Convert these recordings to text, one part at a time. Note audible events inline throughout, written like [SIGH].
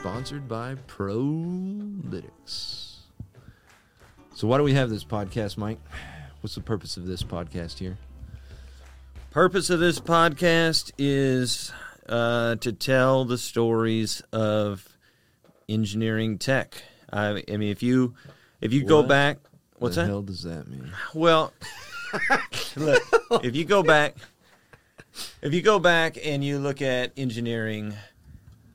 sponsored by ProLytX. So, why do we have this podcast, Mike? [SIGHS] What's the purpose of this podcast here? Purpose of this podcast is uh, to tell the stories of engineering tech. I, I mean, if you if you go back, what's the that? hell does that mean? Well, [LAUGHS] look, if you go back, if you go back and you look at engineering,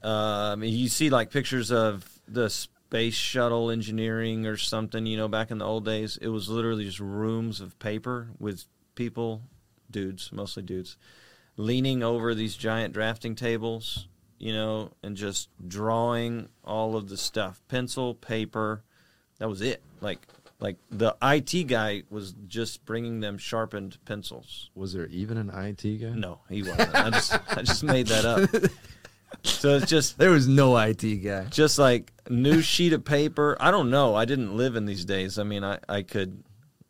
um, you see like pictures of the space shuttle engineering or something. You know, back in the old days, it was literally just rooms of paper with people, dudes, mostly dudes, leaning over these giant drafting tables. You know, and just drawing all of the stuff, pencil, paper. That was it. Like like the IT guy was just bringing them sharpened pencils. Was there even an IT guy? No, he wasn't. I just I just made that up. [LAUGHS] So it's just There was no IT guy. just like new sheet of paper. I don't know. I didn't live in these days. I mean, I, I could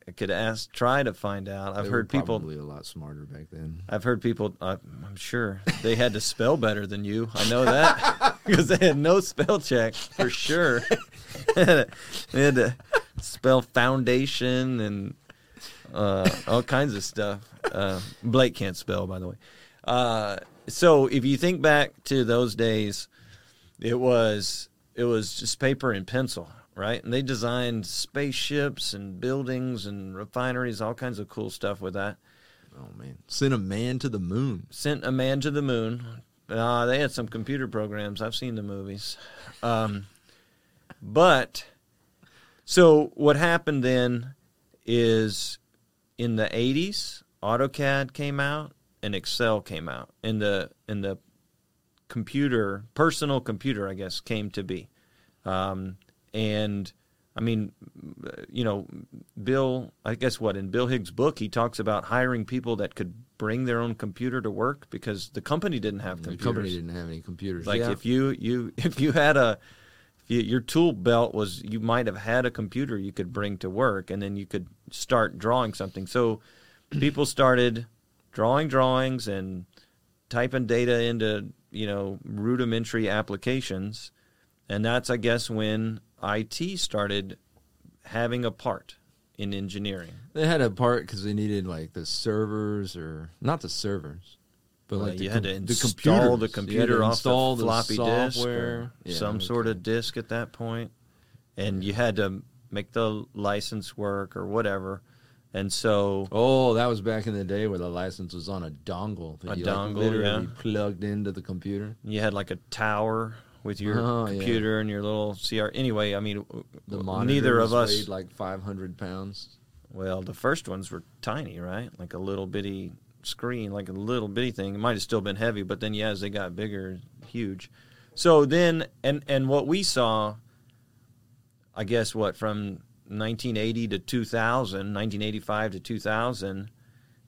I could ask try to find out. I've They heard people probably a lot smarter back then. I've heard people. Uh, I'm sure they had to spell better than you. I know that [LAUGHS] because they had no spell check for sure. [LAUGHS] they had to spell foundation and uh, all kinds of stuff. Uh, Blake can't spell, by the way. Uh, so if you think back to those days, it was it was just paper and pencil, right? And they designed spaceships and buildings and refineries, all kinds of cool stuff with that Oh man, sent a man to the moon. sent a man to the moon. Uh, they had some computer programs. I've seen the movies. Um, but so what happened then is in the 80s, AutoCAD came out and Excel came out. And the and the computer, personal computer, I guess, came to be. Um, and I mean, you know, Bill, I guess what in Bill Higgs' book, he talks about hiring people that could bring their own computer to work because the company didn't have The computers. company didn't have any computers. Like Yeah. if you you [LAUGHS] if you had a if you, your tool belt was you might have had a computer you could bring to work and then you could start drawing something. So people started drawing drawings and typing data into you know rudimentary applications, and that's I guess when IT started having a part in engineering. They had a part because they needed like the servers or not the servers, but like the, you had to com- install the computers. You had to computer off the floppy disk or Yeah, some sort of disk at that point, and you had to make the license work or whatever. And so, Oh, that was back in the day where the license was on a dongle. that A you, like, dongle, literally yeah. plugged into the computer. you had like a tower with your Oh, yeah. computer and your little CR. Anyway, I mean, neither of us. weighed like 500 pounds. Well, the first ones were tiny, right? Like a little bitty screen, like a little bitty thing. It might have still been heavy, but then yeah, as they got bigger, huge. So then, and and what we saw, I guess, what from 1980 to 2000, 1985 to 2000,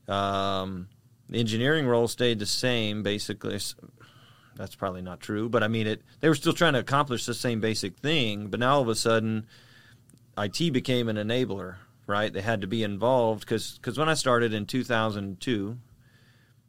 um, the engineering role stayed the same, basically. That's probably not true, but I mean, it. They were still trying to accomplish the same basic thing, but now all of a sudden, IT became an enabler, right? They had to be involved because because when I started in 2002,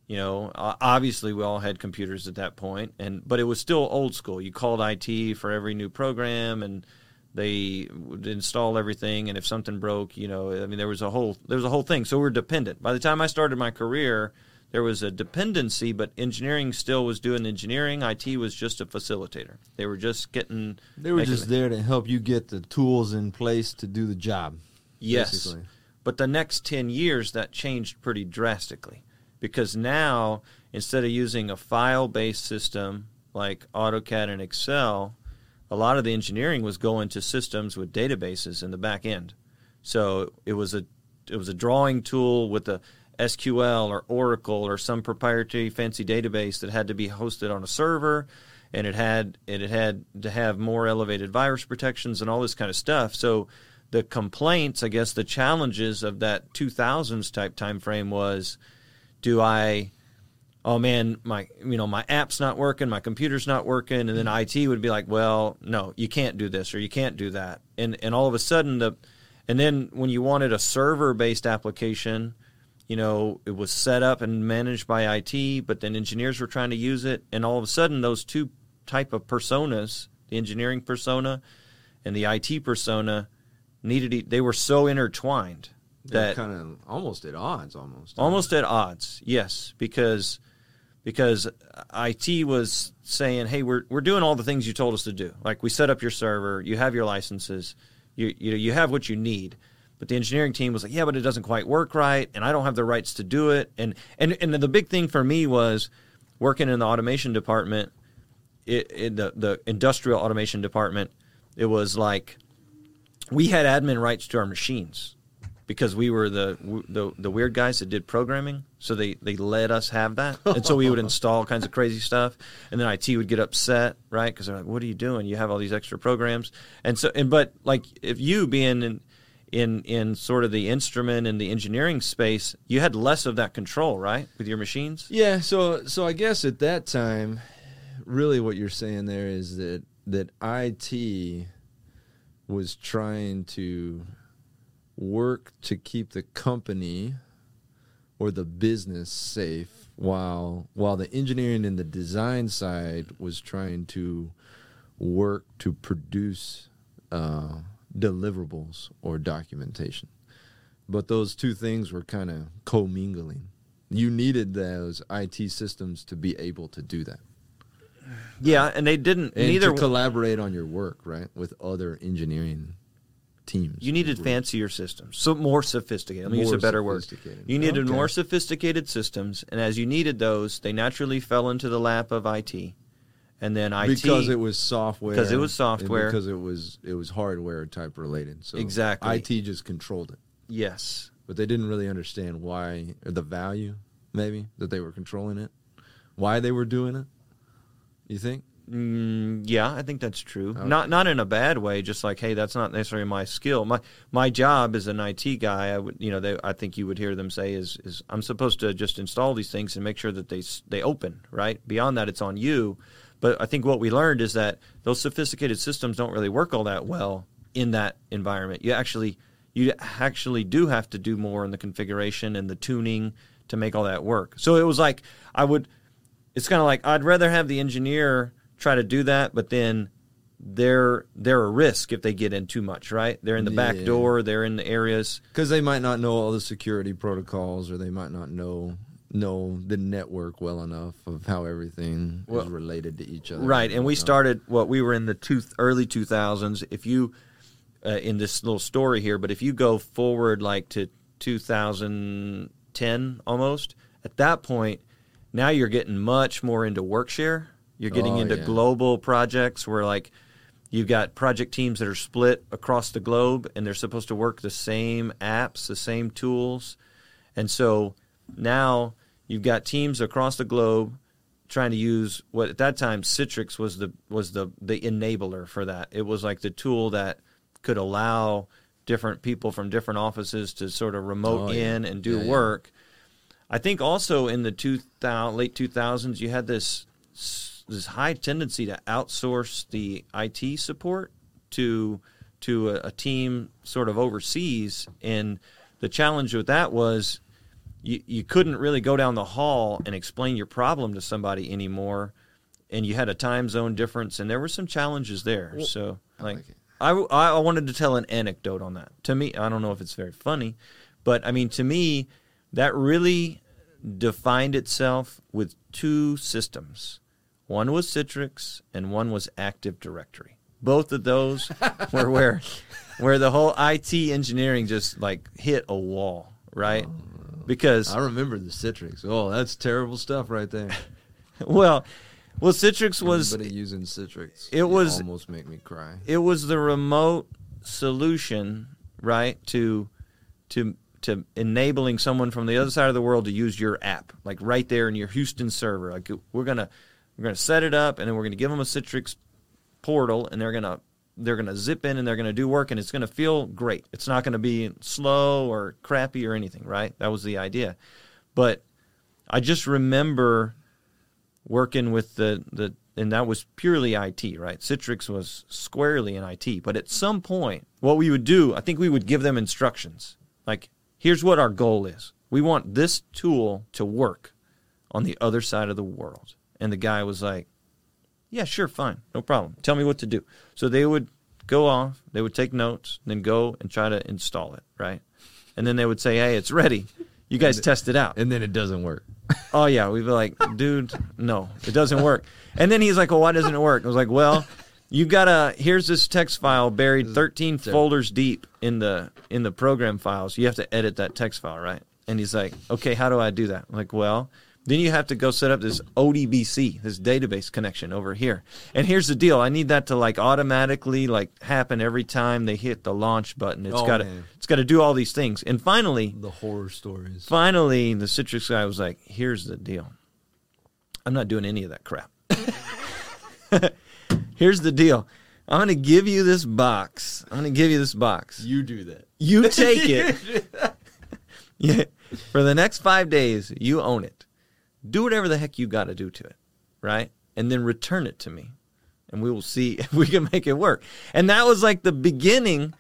you know, obviously we all had computers at that point, and but it was still old school. You called IT for every new program, and they would install everything. And if something broke, you know, I mean, there was a whole there was a whole thing. So we we're dependent. By the time I started my career, there was a dependency, but engineering still was doing engineering. IT was just a facilitator. They were just getting. They were just there to help you get the tools in place to do the job. Yes. basically. But the next 10 years, that changed pretty drastically because now, instead of using a file based system like AutoCAD and Excel, a lot of the engineering was going to systems with databases in the back end. So it was a it was a drawing tool with a SQL or Oracle or some proprietary fancy database that had to be hosted on a server and it had it had to have more elevated virus protections and all this kind of stuff. So the complaints, I guess the challenges of that 2000s type time frame was do I oh man, my you know my app's not working, my computer's not working, and then IT would be like, well, no, you can't do this or you can't do that, and and all of a sudden the, and then when you wanted a server based application, you know it was set up and managed by IT, but then engineers were trying to use it, and all of a sudden those two type of personas the engineering persona and the IT persona needed they were so intertwined that kind of almost at odds, almost. almost at odds. Yes, because because IT was saying, "Hey, we're we're doing all the things you told us to do. Like we set up your server, you have your licenses, you you know, you have what you need." But the engineering team was like, "Yeah, but it doesn't quite work right, and I don't have the rights to do it." And and and the big thing for me was working in the automation department, it, in the the industrial automation department. It was like we had admin rights to our machines because we were the the, the weird guys that did programming. So they, they let us have that, and so we would [LAUGHS] install kinds of crazy stuff, and then IT would get upset, right? Because they're like, "What are you doing? You have all these extra programs." And so, and but like if you being in in in sort of the instrument and the engineering space, you had less of that control, right, with your machines. Yeah, so so I guess at that time, really what you're saying there is that that IT was trying to work to keep the company or the business safe while while the engineering and the design side was trying to work to produce uh, deliverables or documentation. But those two things were kind of commingling. You needed those IT systems to be able to do that. Yeah, and they didn't. And neither to collaborate on your work, right, with other engineering teams. You needed fancier systems, so more sophisticated. Let me use a better word. You needed Okay. more sophisticated systems, and as you needed those, they naturally fell into the lap of IT, and then IT because it was software. Because it was software. Because it was it was hardware type related. So Exactly. IT just controlled it, yes, but they didn't really understand why or the value maybe that they were controlling it, why they were doing it. You think? Mm, yeah, I think that's true. Okay. Not not in a bad way. Just like, hey, that's not necessarily my skill. My my job as an IT guy, I would, you know, they, I think you would hear them say is is I'm supposed to just install these things and make sure that they they open. Right. Beyond that, it's on you. But I think what we learned is that those sophisticated systems don't really work all that well in that environment. You actually you actually do have to do more in the configuration and the tuning to make all that work. So it was like I would it's kind of like I'd rather have the engineer try to do that, but then they're they're a risk if they get in too much, right? They're in the back door, they're in the areas. Because they might not know all the security protocols, or they might not know know the network well enough of how everything Well, is related to each other. Right, and we started what we were in the two, early 2000s. If you uh, in this little story here, but if you go forward like to 2010 almost, at that point, now you're getting much more into workshare. You're getting Oh, into yeah. global projects where like you've got project teams that are split across the globe and they're supposed to work the same apps, the same tools. And so now you've got teams across the globe trying to use what at that time Citrix was the was the the enabler for that. It was like the tool that could allow different people from different offices to sort of remote Oh, yeah. in and do Yeah, work. I think also in the 2000, late 2000s you had this this high tendency to outsource the IT support to to a, a team sort of overseas. And the challenge with that was you, you couldn't really go down the hall and explain your problem to somebody anymore. And you had a time zone difference and there were some challenges there. So like, like it. I, I wanted to tell an anecdote on that. To me i don't know if it's very funny but i mean to me that really defined itself with two systems one was citrix and one was active directory both of those [LAUGHS] were where where the whole it engineering just like hit a wall right oh. because I remember the Citrix. Oh, that's terrible stuff right there. [LAUGHS] well well citrix was Anybody using Citrix. it was- almost make me cry. it was the remote solution, right, to to to enabling someone from the other side of the world to use your app, like right there in your Houston server. Like we're gonna we're gonna set it up, and then we're gonna give them a Citrix portal, and they're gonna they're gonna zip in and they're gonna do work, and it's gonna feel great. It's not gonna be slow or crappy or anything, right? That was the idea. But I just remember working with the the and that was purely IT, right? Citrix was squarely in IT. But at some point, what we would do, I think we would give them instructions. Like, here's what our goal is. We want this tool to work on the other side of the world. And the guy was like, Yeah, sure, fine, no problem. Tell me what to do. So they would go off, they would take notes, then go and try to install it, right? And then they would say, "Hey, it's ready. You guys test it out." And then it doesn't work. Oh yeah, we'd be like, "Dude, no, it doesn't work." And then he's like, "Well, why doesn't it work?" I was like, "Well." You gotta. Here's this text file buried 13 folders deep in the in the program files. You have to edit that text file, right? And he's like, "Okay, how do I do that?" I'm like, well, then you have to go set up this ODBC, this database connection over here. And here's the deal: I need that to like automatically like happen every time they hit the launch button. It's Oh, got to it's got to do all these things. And finally, The horror stories. finally, the Citrix guy was like, "Here's the deal. I'm not doing any of that crap. [LAUGHS] Here's the deal. I'm going to give you this box. I'm going to give you this box. You do that. You take [LAUGHS] it. [LAUGHS] yeah. For the next five days, you own it. Do whatever the heck you got to do to it, right? And then return it to me, and we will see [LAUGHS] if we can make it work. And that was like the beginning.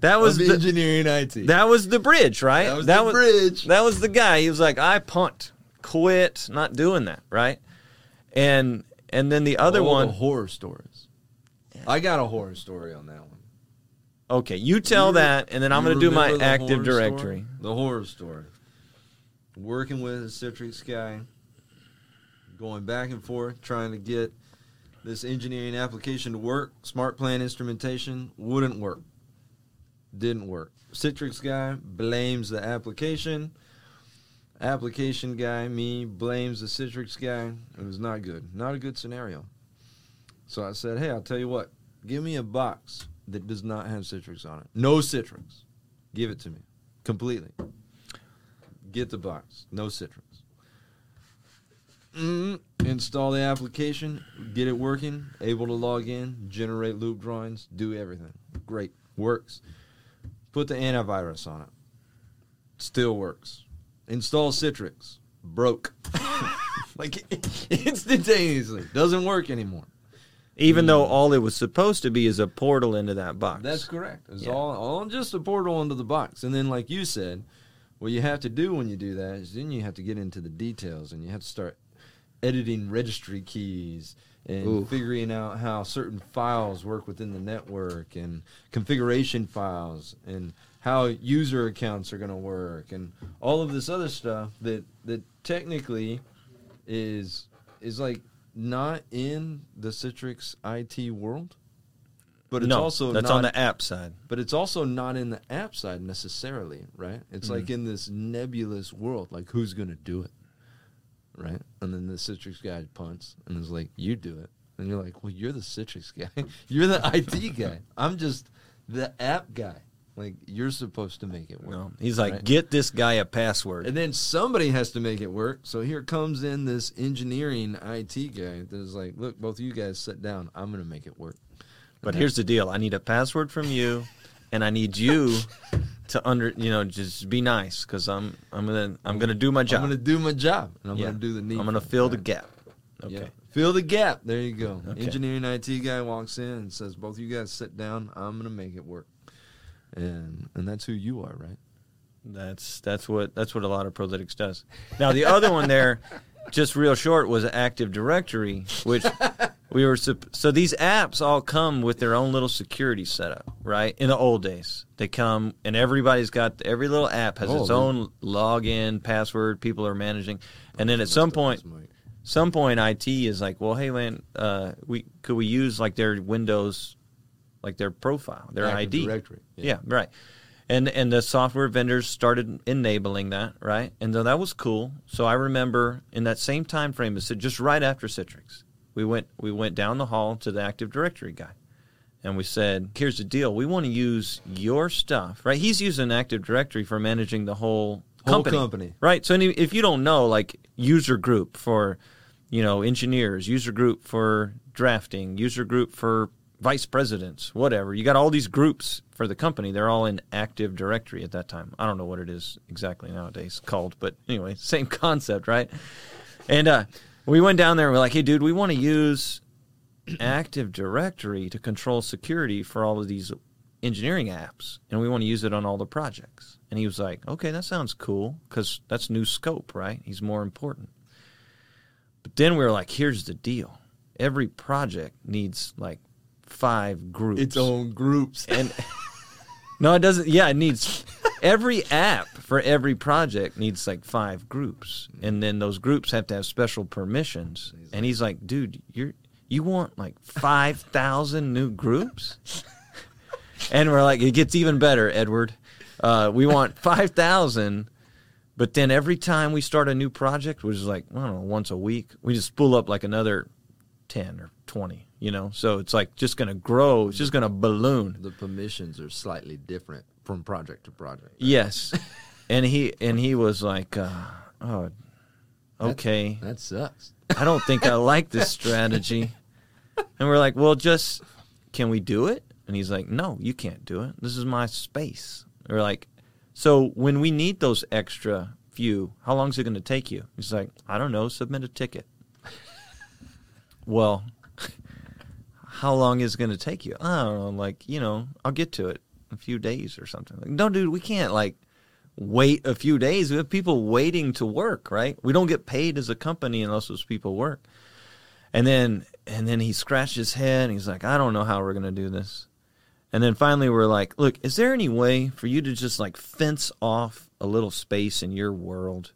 That was the, engineering IT. that was the bridge, right? That was the bridge. That was the guy. He was like, "I punt, quit, not doing that," right? And and then the other All one, the horror stories. I got a horror story on that one. okay, you tell You- that, and then I'm going to do my Active Directory. story? The horror story. Working with a Citrix guy, going back and forth, trying to get this engineering application to work. SmartPlant Instrumentation wouldn't work. Didn't work. Citrix guy blames the application. Application guy, me, blames the Citrix guy. It was not good. Not a good scenario. So I said, hey, I'll tell you what. Give me a box that does not have Citrix on it. No Citrix. Give it to me. Completely. Get the box. No Citrix. Mm, install the application. Get it working. Able to log in. Generate loop drawings. Do everything. Great. Works. Put the antivirus on it. Still works. Install Citrix. Broke. [LAUGHS] like [LAUGHS] instantaneously. Doesn't work anymore. Even though all it was supposed to be is a portal into that box. That's correct. It's Yeah. all all just a portal into the box. And then like you said, what you have to do when you do that is then you have to get into the details and you have to start editing registry keys and Oof. figuring out how certain files work within the network and configuration files and how user accounts are going to work and all of this other stuff that that technically is is like not in the Citrix IT world. But it's no, also that's not on the app side. but it's also not in the app side necessarily, right? It's mm-hmm. like in this nebulous world, like who's going to do it, right? And then the Citrix guy punts and is like, "You do it," and you're like, "Well, you're the Citrix guy. [LAUGHS] you're the IT guy. I'm just the app guy. Like you're supposed to make it work." No, he's like, Right. get this guy a password. And then somebody has to make it work. So here comes in this engineering IT guy that is like, "Look, both of you guys sit down. I'm going to make it work." But here's the deal: I need a password from you, [LAUGHS] and I need you to under, you know, just be nice because I'm, I'm gonna, I'm gonna do my job. I'm going to do my job, and I'm Yeah. going to do the need. I'm gonna fill the gap. Okay. Yeah. Fill the gap. There you go. Okay. Engineering IT guy walks in and says, "Both of you guys sit down. I'm gonna make it work." And and that's who you are, right? That's that's what that's what a lot of ProLytX does. Now the other one there, [LAUGHS] just real short, was Active Directory, which [LAUGHS] we were so these apps all come with their own little security setup, right? In the old days, they come and everybody's got every little app has Oh, its they- own login, password. People are managing, and then at some point, some point, IT is like, well, hey man, uh, we could we use like their Windows, like their profile, their Active ID, Directory. yeah. right. And and the software vendors started enabling that, right? And so that was cool. So I remember in that same time frame, it just right after Citrix, we went we went down the hall to the Active Directory guy, and we said, "Here's the deal. We want to use your stuff, right? He's using Active Directory for managing the whole Whole company, company. right? So if you don't know, like user group for, you know, engineers, user group for drafting, user group for vice presidents, whatever. You got all these groups for the company. They're all in Active Directory at that time. I don't know what it is exactly nowadays called, but anyway, [LAUGHS] same concept, right? And uh, we went down there and we're like, hey, dude, we want to use Active Directory to control security for all of these engineering apps, and we want to use it on all the projects. And he was like, okay, that sounds cool because that's new scope, right? He's more important. But then we were like, here's the deal. every project needs like five groups. its own groups. and [LAUGHS] no, it doesn't. Yeah, it needs every app for every project needs like five groups, and then those groups have to have special permissions. And he's like, dude, you're you want like five thousand new groups? [LAUGHS] and we're like, it gets even better, Edward. Uh, we want five thousand. But then every time we start a new project, which is like I don't know, once a week, we just spool up like another ten or twenty. You know, so it's like just going to grow. It's just going to balloon. the permissions are slightly different from project to project. Yes, [LAUGHS] and he and he was like, uh, "Oh, okay, That sucks. I don't think I like this [LAUGHS] strategy." And we're like, "Well, just can we do it?" And he's like, "No, you can't do it. This is my space." We're like, "So when we need those extra few, how long is it going to take you?" He's like, "I don't know. Submit a ticket." [LAUGHS] well, how long is it going to take you? I don't know. Like, you know, I'll get to it in a few days or something. Like, no, dude, we can't like wait a few days. We have people waiting to work, right? We don't get paid as a company unless those people work. And then and then he scratched his head and he's like, I don't know how we're gonna do this. And then finally we're like, look, is there any way for you to just like fence off a little space in your world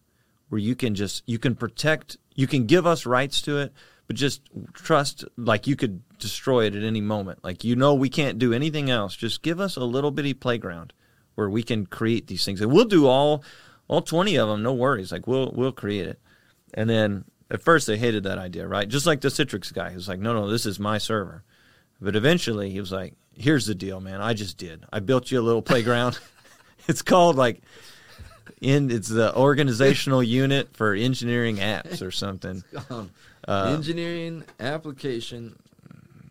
where you can just you can protect you can give us rights to it, but just trust like you could destroy it at any moment. Like you know we can't do anything else. Just give us a little bitty playground where we can create these things. And we'll do all all 20 of them, no worries. Like we'll we'll create it. And then at first they hated that idea, right? Just like the Citrix guy who's like, "No, no, this is my server." But eventually he was like, "Here's the deal, man. I just did. I built you a little playground. [LAUGHS] it's called like in it's the organizational [LAUGHS] unit for engineering apps or something. Um, Uh, engineering application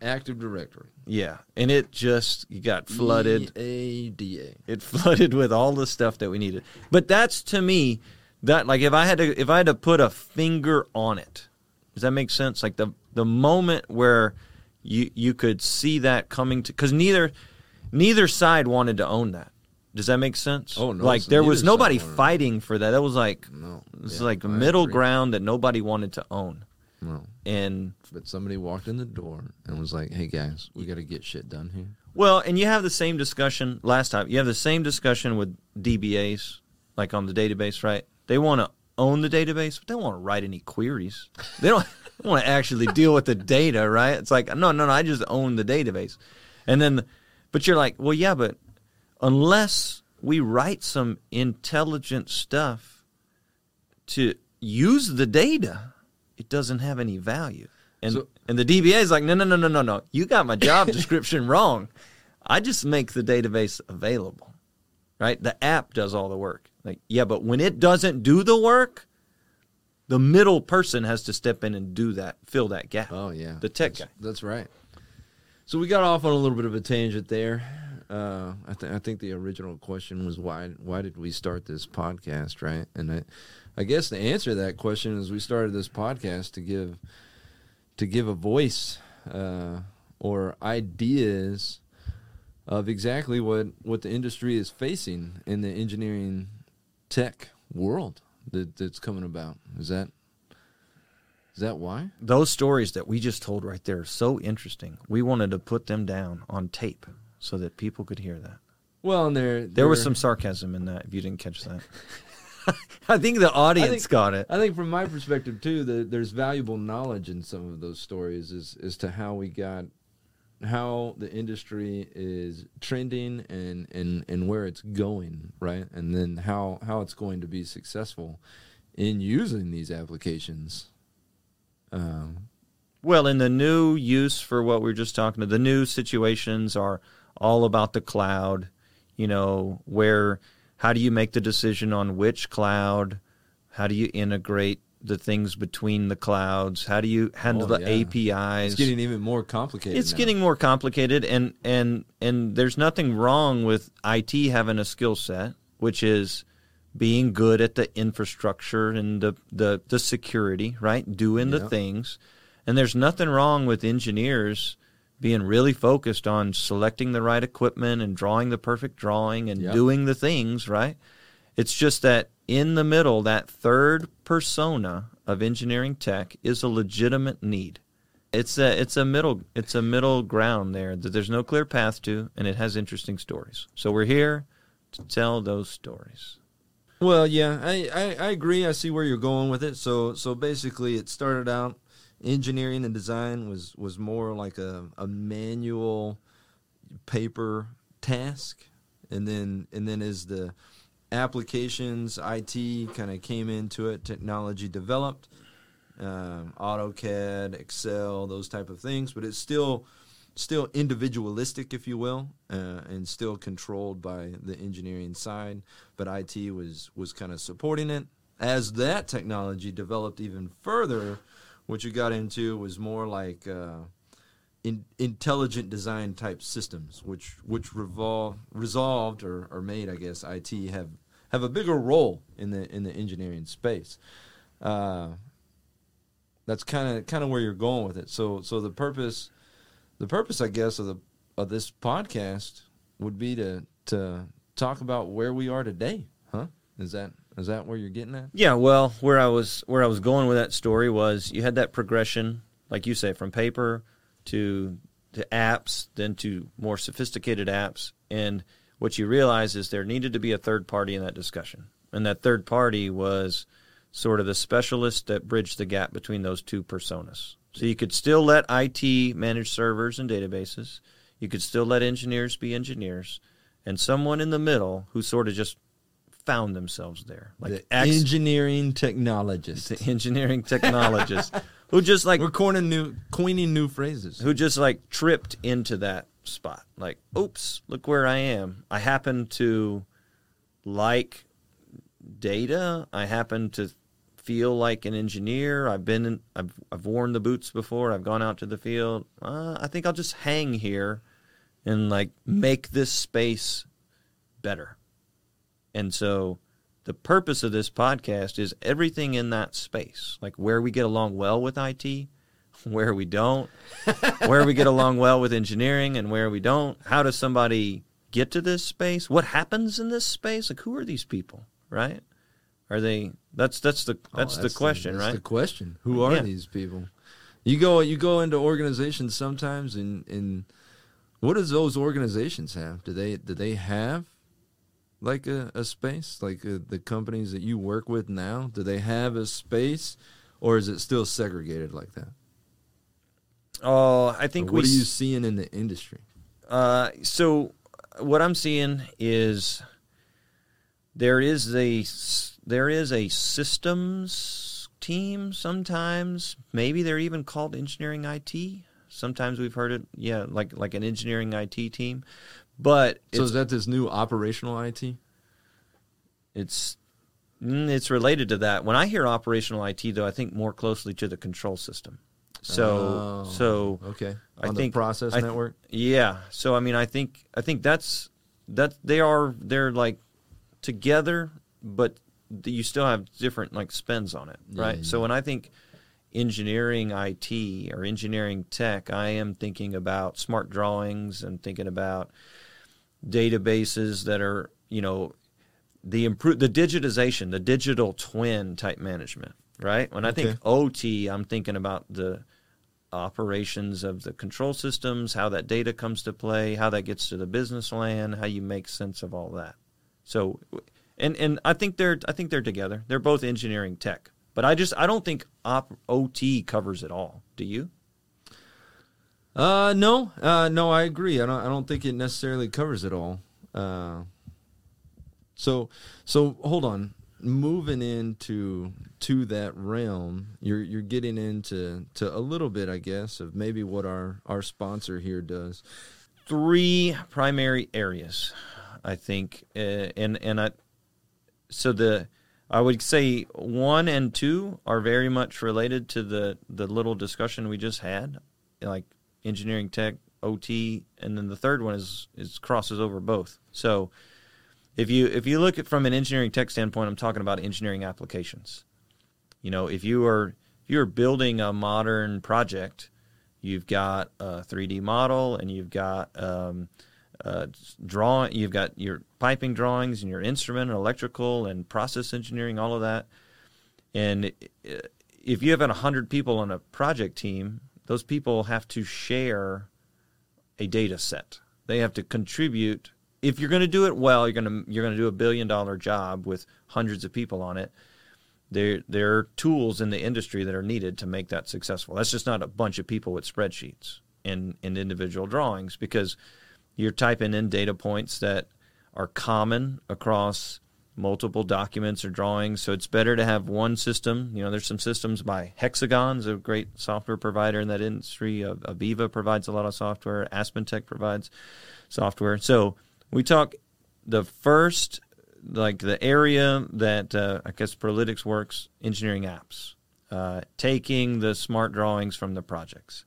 Active Directory. Yeah, and it just got flooded. E A D A. It [LAUGHS] flooded with all the stuff that we needed. But that's to me that like if I had to if I had to put a finger on it, does that make sense? Like the the moment where you you could see that coming to because neither neither side wanted to own that. Does that make sense? Oh, no, Like there was nobody it. fighting for that. That was like No. it's Yeah, like a I middle agree. ground that nobody wanted to own. No. And But somebody walked in the door and was like, "Hey guys, we got to get shit done here." Well, and you have the same discussion last time. You have the same discussion with DBAs, like on the database, right? They want to own the database, but they don't want to write any queries. They don't [LAUGHS] want to actually deal with the data, right? It's like, no, no, no, I just own the database. And then, but you're like, well, yeah, but unless we write some intelligent stuff to use the data, it doesn't have any value. And So- and the DBA is like, no, no, no, no, no, no. You got my job [LAUGHS] description wrong. I just make the database available. Right? The app does all the work. Like, yeah, but when it doesn't do the work, the middle person has to step in and do that, fill that gap. Oh yeah, The tech that's, guy. That's right. So we got off on a little bit of a tangent there. Uh, I, th- I think the original question was why why did we start this podcast, right? And I, I guess the answer to that question is we started this podcast to give to give a voice uh, or ideas of exactly what what the industry is facing in the engineering tech world that, that's coming about. Is that is that why? Those stories that we just told right there are so interesting. We wanted to put them down on tape so that people could hear that. Well, and there There was some sarcasm in that if you didn't catch that. [LAUGHS] I think the audience think- got it. I think from my perspective too, that there's valuable knowledge in some of those stories as as to how we got how the industry is trending and and and where it's going, right? And then how how it's going to be successful in using these applications. Um, Well, in the new use for what we are just talking about, the new situations are all about the cloud. You know, where how do you make the decision on which cloud? How do you integrate the things between the clouds? How do you handle Oh, the. APIs? it's getting even more complicated. it's now. getting more complicated and and and there's nothing wrong with IT having a skill set which is being good at the infrastructure and the the, the security right doing the things and there's nothing wrong with engineers being really focused on selecting the right equipment and drawing the perfect drawing and Yep. doing the things right it's just that in the middle that third persona of engineering tech is a legitimate need It's a it's a middle it's a middle ground there that there's no clear path to, and it has interesting stories. So we're here to tell those stories. Well, yeah, I, I, I agree. I see where you're going with it. So so basically, it started out engineering and design was was more like a, a manual paper task, and then and then as the applications IT kind of came into it, technology developed, um, AutoCAD, Excel, those type of things, but it's still still individualistic, if you will, uh, and still controlled by the engineering side. But IT was was kind of supporting it. As that technology developed even further, what you got into was more like uh, in, intelligent design type systems, which which revol- resolved or, or made, I guess, IT have have a bigger role in the in the engineering space. Uh, that's kind of kind of where you're going with it. So so the purpose the purpose, I guess, of the of this podcast would be to to talk about where we are today, huh? Is that is that where you're getting at? Yeah, well, where I was where I was going with that story was you had that progression, like you say, from paper to to apps, then to more sophisticated apps, and what you realize is there needed to be a third party in that discussion, and that third party was sort of the specialist that bridged the gap between those two personas. So you could still let IT manage servers and databases. You could still let engineers be engineers, and someone in the middle who sort of just found themselves there, like the engineering technologists, the engineering technologists, who just like we're coining new coining new phrases, who just like tripped into that spot. Like, oops, look where I am. I happen to like data. I happen to feel like an engineer. I've been, in, I've, I've worn the boots before. I've gone out to the field. Uh, I think I'll just hang here and like make this space better. And so the purpose of this podcast is everything in that space, like where we get along well with IT, [LAUGHS] where we don't, [LAUGHS] where we get along well with engineering and where we don't. How does somebody get to this space? What happens in this space? Like who are these people, right? Are they? That's that's the that's, oh, that's the question, the, that's right? The question: Who are yeah. these people? You go you go into organizations sometimes, and and what does those organizations have? Do they do they have like a, a space like uh, the companies that you work with now? Do they have a space, or is it still segregated like that? Oh, I think. Or what we, are you seeing in the industry? Uh, so what I'm seeing is there is a there is a systems team sometimes. Maybe they're even called engineering IT. Sometimes we've heard it, yeah, like like an engineering IT team. But so is that this new operational IT? It's mm, it's related to that. When I hear operational IT, though, I think more closely to the control system. So oh, so okay, on I think process I, network. Yeah. So I mean, I think I think that's that they are they're like together, but you still have different like spends on it, right? Yeah, So when I think engineering IT or engineering tech, I am thinking about smart drawings and thinking about databases that are, you know, the improve the digitization, the digital twin type management, right? When I think OT, I'm thinking about the operations of the control systems, how that data comes to play, how that gets to the business land, how you make sense of all that. So and and I think they're I think they're together. They're both engineering tech, but I just I don't think op, OT covers it all. Do you? Uh, no, uh, no, I agree. I don't I don't think it necessarily covers it all. Uh, so so hold on, moving into to that realm, you're you're getting into to a little bit, I guess, of maybe what our our sponsor here does. Three primary areas. I think, uh, and and I so the I would say one and two are very much related to the the little discussion we just had, like engineering tech, OT, and then the third one is is crosses over both. So if you if you look at from an engineering tech standpoint, I'm talking about engineering applications. You know, if you are if you're building a modern project, you've got a 3D model and you've got um, uh, drawing. You've got your piping drawings and your instrument and electrical and process engineering, all of that. And if you have 100 people on a project team, those people have to share a data set. They have to contribute. If you're going to do it well, you're going to you're going to do a billion dollar job with hundreds of people on it. There there are tools in the industry that are needed to make that successful. That's just not a bunch of people with spreadsheets and, and individual drawings because you're typing in data points that are common across multiple documents or drawings. So it's better to have one system. You know, there's some systems by Hexagon's a great software provider in that industry. AVEVA provides a lot of software. AspenTech provides software. So we talk the first, like the area that uh, I guess ProLytX works, engineering apps, uh, taking the smart drawings from the projects.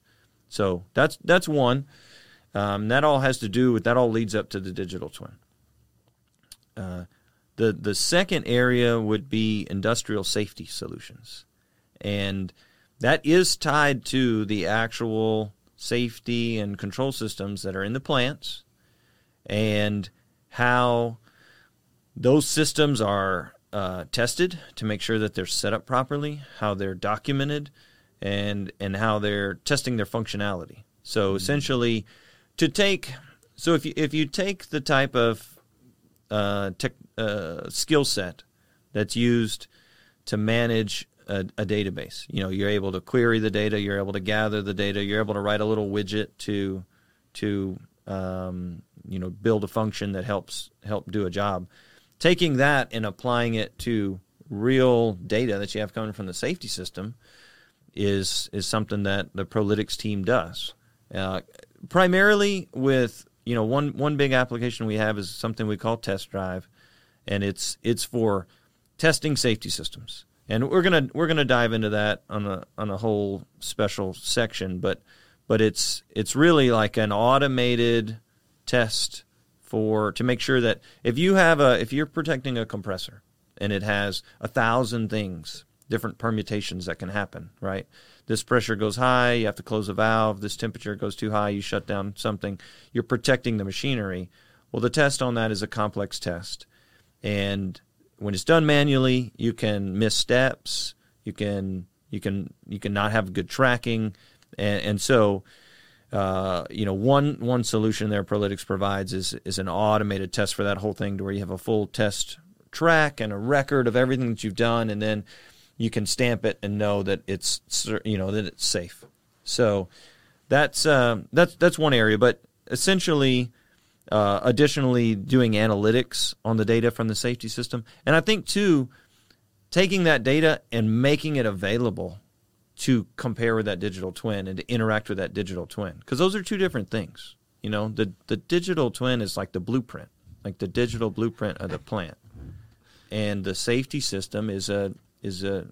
So that's that's one. Um, that all has to do with that. All leads up to the digital twin. Uh, the the second area would be industrial safety solutions, and that is tied to the actual safety and control systems that are in the plants, and how those systems are uh, tested to make sure that they're set up properly, how they're documented, and and how they're testing their functionality. So mm-hmm. essentially, to take so if you if you take the type of uh, tech, uh, skill set that's used to manage a, a, database. You know, you're able to query the data, you're able to gather the data, you're able to write a little widget to to um, you know build a function that helps help do a job. Taking that and applying it to real data that you have coming from the safety system is is something that the ProLytX team does. Uh, primarily with you know one one big application we have is something we call Test Drive, and it's it's for testing safety systems. And we're gonna we're gonna dive into that on a on a whole special section, but but it's it's really like an automated test for to make sure that if you have a if you're protecting a compressor and it has a thousand things different permutations that can happen right this pressure goes high, you have to close a valve. This temperature goes too high, you shut down something. You're protecting the machinery. Well, the test on that is a complex test. And when it's done manually, you can miss steps, you can you can you can not have good tracking, and, and so uh, you know one one solution there ProLytX provides is is an automated test for that whole thing, to where you have a full test track and a record of everything that you've done, and then you can stamp it and know that it's you know that it's safe. So that's uh, that's that's one area, but essentially. Uh, additionally, doing analytics on the data from the safety system, and I think too, taking that data and making it available to compare with that digital twin and to interact with that digital twin, because those are two different things. You know, the the digital twin is like the blueprint, like the digital blueprint of the plant, and the safety system is a is a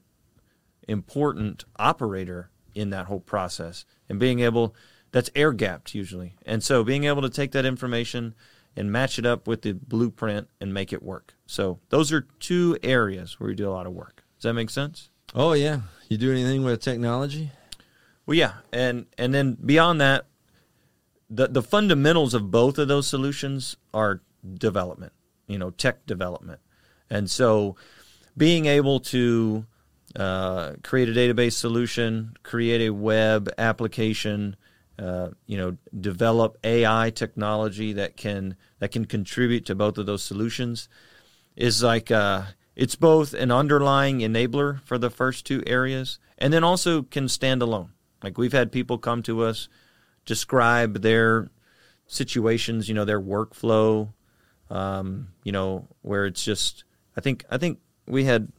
important operator in that whole process. And being able that's air gapped usually. And so being able to take that information and match it up with the blueprint and make it work. So those are two areas where we do a lot of work. Does that make sense? Oh yeah. You do anything with technology? Well yeah. And and then beyond that the the fundamentals of both of those solutions are development you know tech development. And so being able to uh, create a database solution, create a web application, uh, you know, develop AI technology that can that can contribute to both of those solutions is like uh, it's both an underlying enabler for the first two areas, and then also can stand alone. Like we've had people come to us describe their situations, you know, their workflow, um, you know, where it's just I think I think we had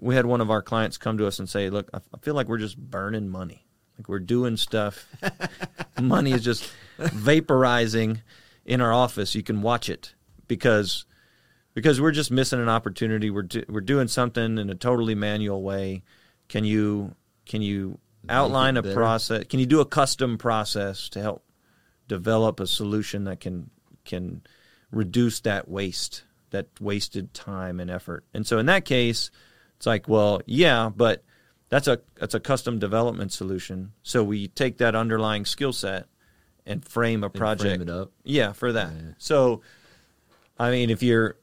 we had one of our clients come to us and say, "Look, I feel like we're just burning money. Like we're doing stuff. [LAUGHS] money is just vaporizing in our office. You can watch it because because we're just missing an opportunity. We're do, we're doing something in a totally manual way. Can you can you outline a process? Can you do a custom process to help develop a solution that can can reduce that waste, that wasted time and effort? And so in that case, it's like, well, yeah, but that's a that's a custom development solution. So we take that underlying skill set and frame a project. Frame it up. Yeah, for that. Yeah. So, I mean, if you're,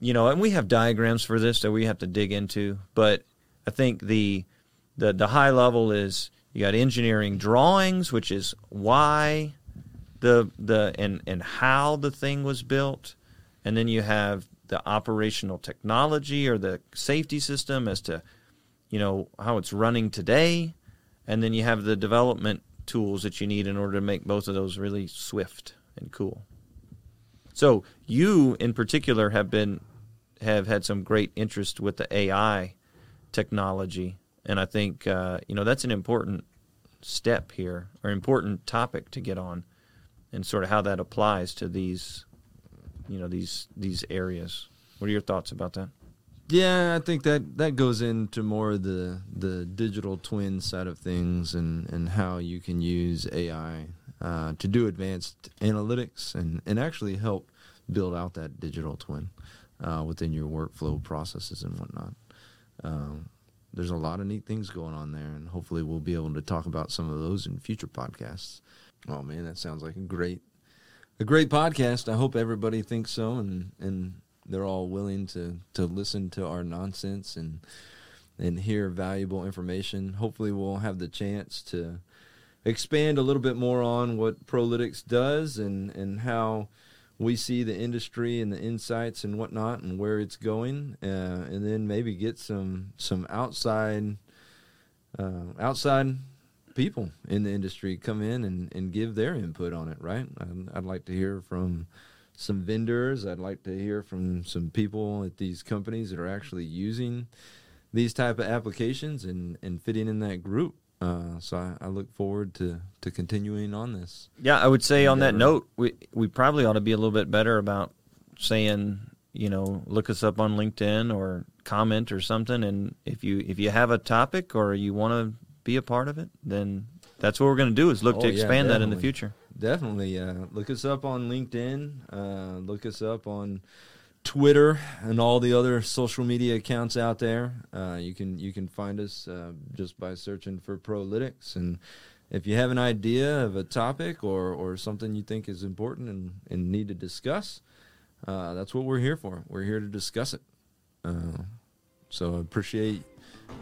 you know, and we have diagrams for this that we have to dig into, but I think the the the high level is You got engineering drawings, which is why the the and and how the thing was built, and then you have the operational technology or the safety system as to you know how it's running today, and then you have the development tools that you need in order to make both of those really swift and cool. So you in particular have been have had some great interest with the AI technology, and I think uh, you know that's an important step here or important topic to get on, and sort of how that applies to these you know these these areas. What are your thoughts about that? Yeah, I think that that goes into more of the the digital twin side of things and and how you can use AI uh, to do advanced analytics and and actually help build out that digital twin uh, within your workflow processes and whatnot. Um, there's a lot of neat things going on there, and hopefully we'll be able to talk about some of those in future podcasts. Oh man, that sounds like a great a great podcast. I hope everybody thinks so, and and they're all willing to to listen to our nonsense and and hear valuable information. Hopefully, we'll have the chance to expand a little bit more on what ProLytX does and and how we see the industry and the insights and whatnot and where it's going, uh, and then maybe get some some outside uh, outside people in the industry come in and, and give their input on it. Right? I'd, I'd like to hear from some vendors. I'd like to hear from some people at these companies that are actually using these type of applications and, and fitting in that group. Uh, so I, I, look forward to, to continuing on this. Yeah, I would say on that note, we we probably ought to be a little bit better about saying, you know, look us up on LinkedIn or comment or something. And if you if you have a topic or you want to be a part of it, then that's what we're going to do is look oh, to expand yeah, that in the future. Definitely. Uh, look us up on LinkedIn. Uh, look us up on Twitter and all the other social media accounts out there. Uh, you can you can find us uh, just by searching for ProLytX. And if you have an idea of a topic or, or something you think is important and, and need to discuss, uh, that's what we're here for. We're here to discuss it. Uh, so I appreciate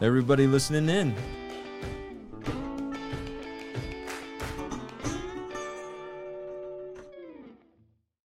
everybody listening in.